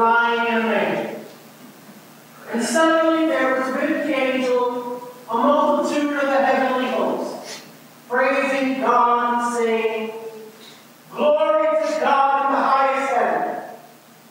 lying in. And suddenly there was with the angel a multitude of the heavenly hosts, praising God and saying, Glory to God in the highest heaven,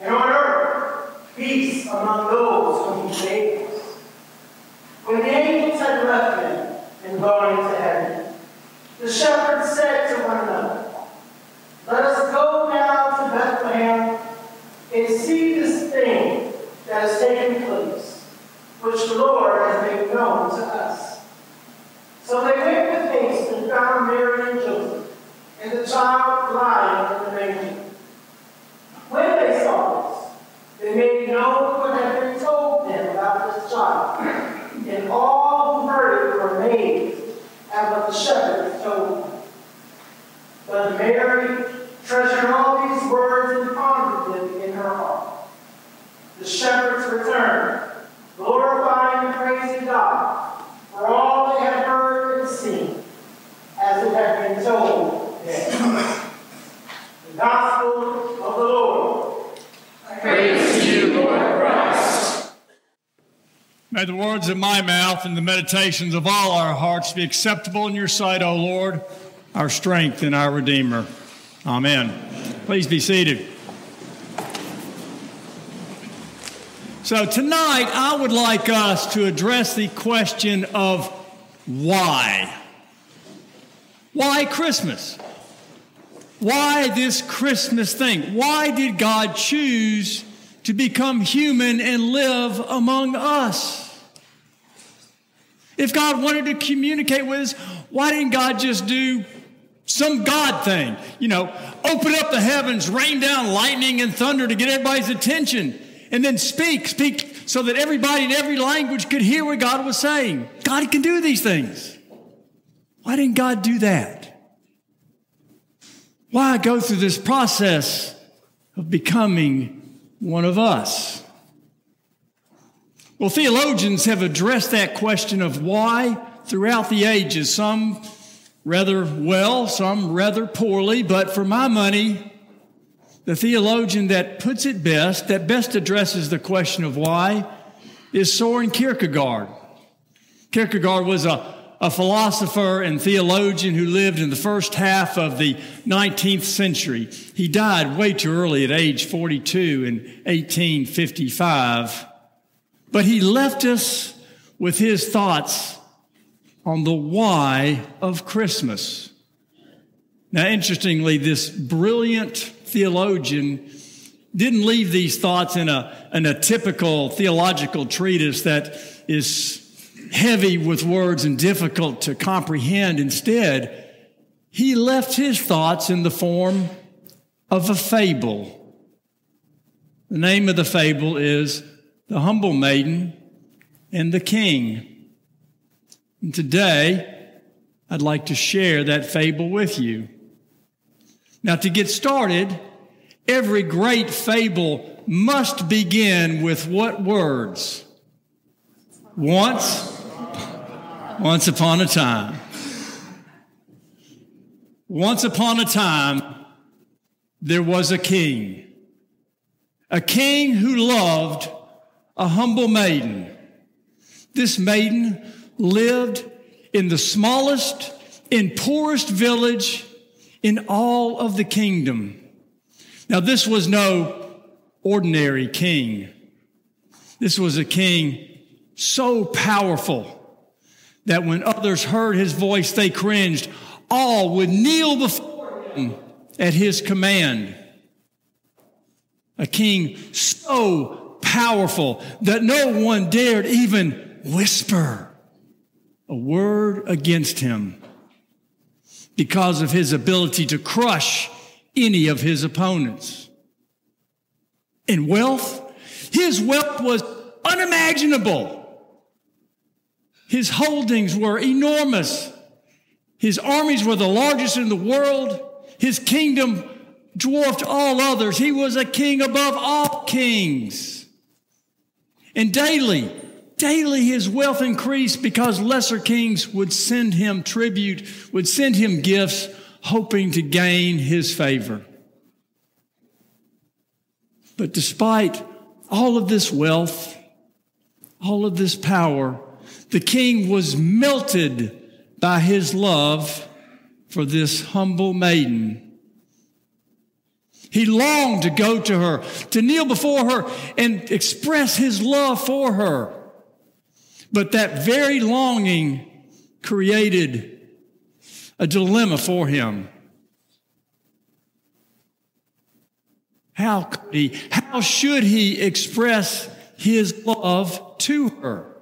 and on earth peace among those whom he saves. When the angels had left them and gone into heaven, the shepherds said to one another, Let us go now to Bethlehem and see this thing that has taken place, which the Lord has made known to us. So they went with haste and found Mary and Joseph, and the child lying in the manger. When they saw this, they made known what had been told them about this child, and all who heard it were amazed at what the shepherds told them. But Mary treasured all these words and pondered them in her heart. The shepherds returned, glorifying and praising God for all they had heard and seen, as it had been told them. The Gospel of the Lord. Praise to you, Lord Christ. May the words of my mouth and the meditations of all our hearts be acceptable in your sight, O Lord, our strength and our Redeemer. Amen. Please be seated. So, tonight I would like us to address the question of why. Why Christmas? Why this Christmas thing? Why did God choose to become human and live among us? If God wanted to communicate with us, why didn't God just do some God thing? You know, open up the heavens, rain down lightning and thunder to get everybody's attention, and then speak, speak so that everybody in every language could hear what God was saying. God can do these things. Why didn't God do that? Why go through this process of becoming one of us? Well, theologians have addressed that question of why throughout the ages, some rather well, some rather poorly, but for my money, the theologian that puts it best, that best addresses the question of why, is Soren Kierkegaard. Kierkegaard was a, a philosopher and theologian who lived in the first half of the 19th century. He died way too early at age 42 in 1855. But he left us with his thoughts on the why of Christmas. Now, interestingly, this brilliant theologian didn't leave these thoughts in a, in a typical theological treatise that is heavy with words and difficult to comprehend. Instead, he left his thoughts in the form of a fable. The name of the fable is The Humble Maiden and the King. And today, I'd like to share that fable with you. Now, to get started, every great fable must begin with what words? Once, once upon a time. Once upon a time, there was a king. A king who loved a humble maiden. This maiden lived in the smallest and poorest village in all of the kingdom. Now, this was no ordinary king. This was a king so powerful that when others heard his voice, they cringed. All would kneel before him at his command. A king so powerful that no one dared even whisper a word against him because of his ability to crush any of his opponents. In wealth, his wealth was unimaginable. His holdings were enormous. His armies were the largest in the world. His kingdom dwarfed all others. He was a king above all kings. And daily, daily his wealth increased because lesser kings would send him tribute, would send him gifts, hoping to gain his favor. But despite all of this wealth, all of this power, the king was melted by his love for this humble maiden. He longed to go to her, to kneel before her and express his love for her. But that very longing created a dilemma for him. How could he, how should he express his love to her?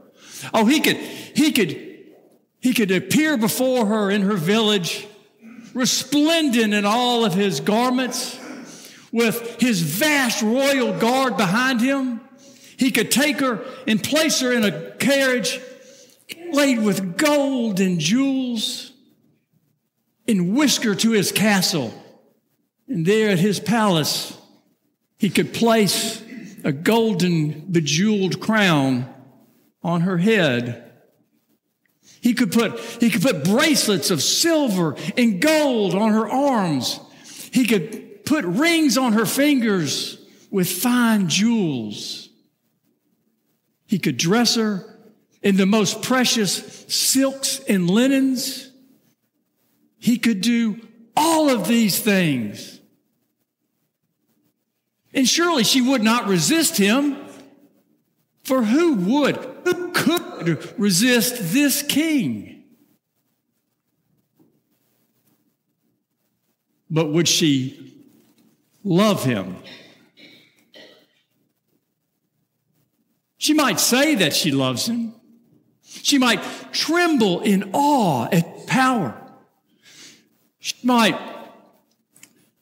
Oh, he could, he could, he could appear before her in her village, resplendent in all of his garments, with his vast royal guard behind him. He could take her and place her in a carriage laid with gold and jewels and whisk her to his castle. And there at his palace, he could place a golden bejeweled crown on her head. He could put, he could put bracelets of silver and gold on her arms. He could put rings on her fingers with fine jewels. He could dress her in the most precious silks and linens. He could do all of these things. And surely she would not resist him. For who would, who could resist this king? But would she love him? She might say that she loves him. She might tremble in awe at power. She might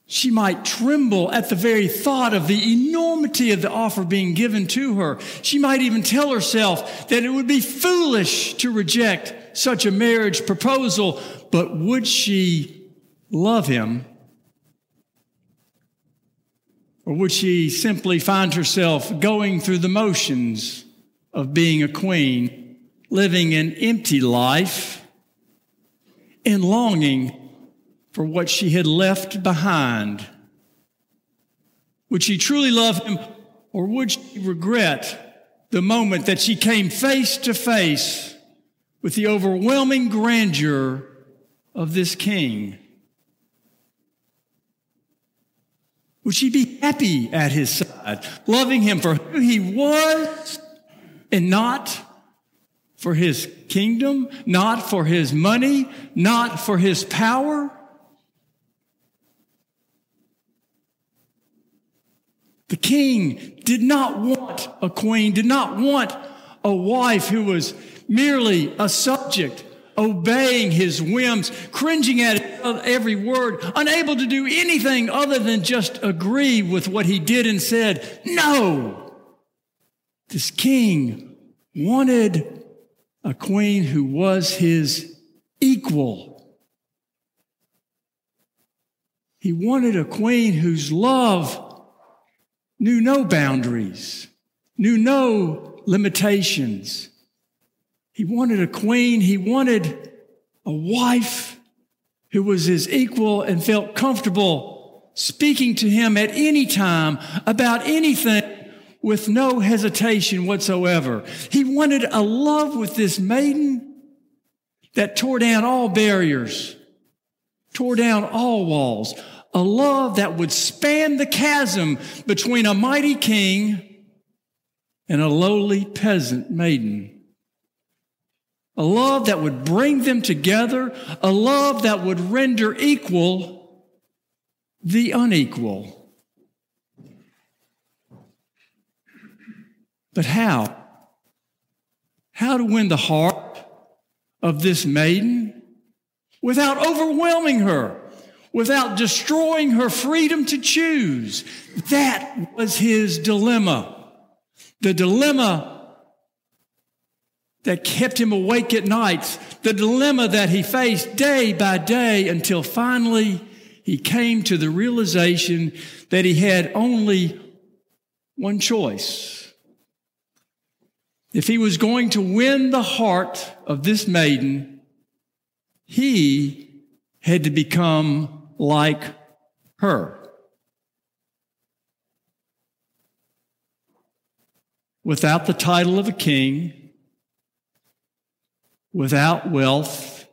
she might tremble at the very thought of the enormity of the offer being given to her. She might even tell herself that it would be foolish to reject such a marriage proposal, but would she love him? Or would she simply find herself going through the motions of being a queen, living an empty life, and longing for what she had left behind? Would she truly love him, or would she regret the moment that she came face to face with the overwhelming grandeur of this king? Would she be happy at his side, loving him for who he was and not for his kingdom, not for his money, not for his power? The king did not want a queen, did not want a wife who was merely a subject, obeying his whims, cringing at every word, unable to do anything other than just agree with what he did and said. No! This king wanted a queen who was his equal. He wanted a queen whose love knew no boundaries, knew no limitations. He wanted a queen, he wanted a wife who was his equal and felt comfortable speaking to him at any time about anything with no hesitation whatsoever. He wanted a love with this maiden that tore down all barriers, tore down all walls, a love that would span the chasm between a mighty king and a lowly peasant maiden. A love that would bring them together, a love that would render equal the unequal. But how? How to win the heart of this maiden without overwhelming her? without destroying her freedom to choose. That was his dilemma. The dilemma that kept him awake at nights, the dilemma that he faced day by day until finally he came to the realization that he had only one choice. If he was going to win the heart of this maiden, he had to become like her. Without the title of a king, without wealth,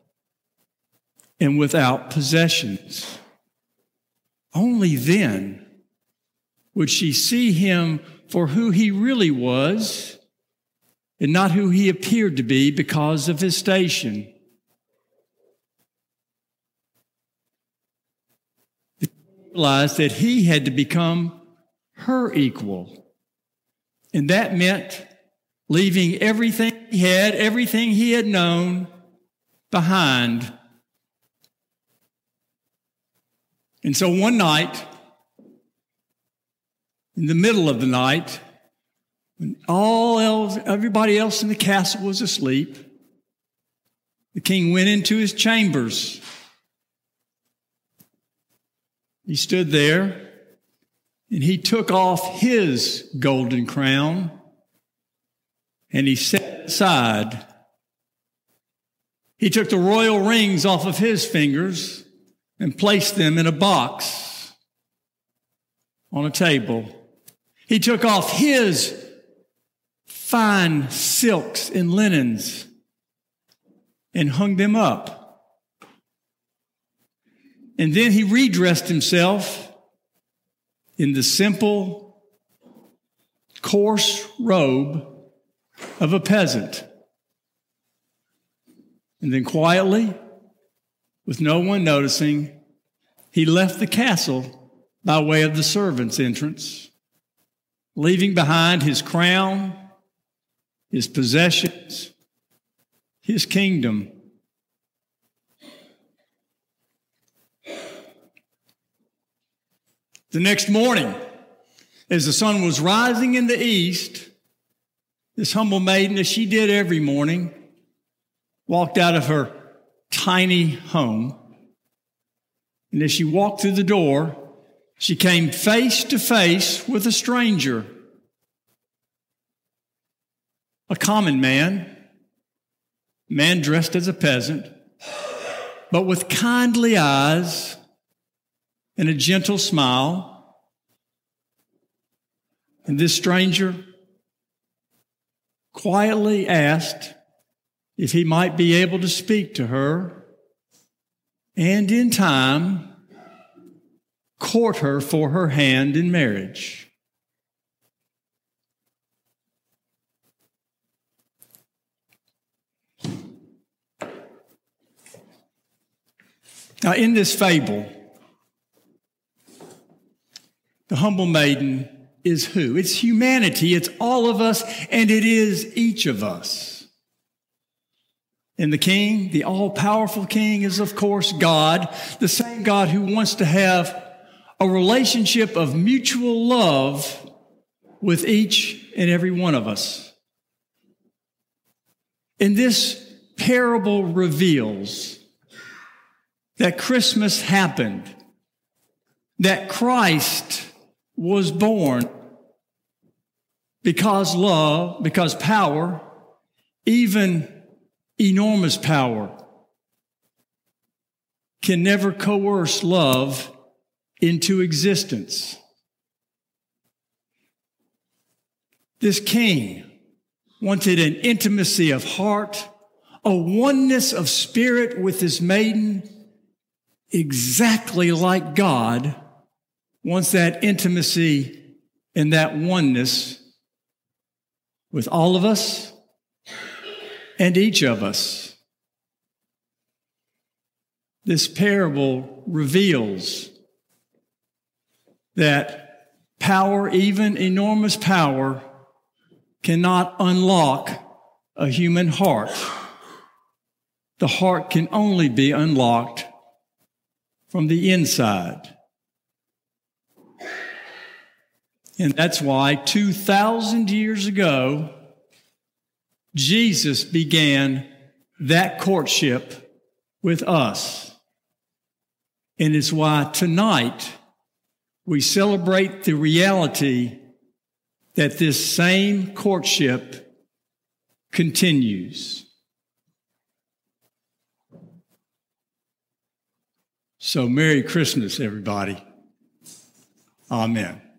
and without possessions. Only then would she see him for who he really was and not who he appeared to be because of his station. realized that he had to become her equal. And that meant leaving everything he had, everything he had known behind. And so one night, in the middle of the night, when all else, everybody else in the castle was asleep, the king went into his chambers he stood there and he took off his golden crown and he set aside. He took the royal rings off of his fingers and placed them in a box on a table. He took off his fine silks and linens and hung them up. And then he redressed himself in the simple, coarse robe of a peasant. And then quietly, with no one noticing, he left the castle by way of the servants' entrance, leaving behind his crown, his possessions, his kingdom The next morning, as the sun was rising in the east, this humble maiden, as she did every morning, walked out of her tiny home. And as she walked through the door, she came face to face with a stranger, a common man, man dressed as a peasant, but with kindly eyes and a gentle smile. And this stranger quietly asked if he might be able to speak to her and in time court her for her hand in marriage. Now, in this fable, the humble maiden is who? It's humanity. It's all of us, and it is each of us. And the king, the all powerful king, is of course God, the same God who wants to have a relationship of mutual love with each and every one of us. And this parable reveals that Christmas happened, that Christ was born because love, because power, even enormous power, can never coerce love into existence. This king wanted an intimacy of heart, a oneness of spirit with his maiden, exactly like God wants that intimacy and that oneness with all of us and each of us. This parable reveals that power, even enormous power, cannot unlock a human heart. The heart can only be unlocked from the inside. And that's why 2,000 years ago, Jesus began that courtship with us. And it's why tonight we celebrate the reality that this same courtship continues. So, Merry Christmas, everybody. Amen.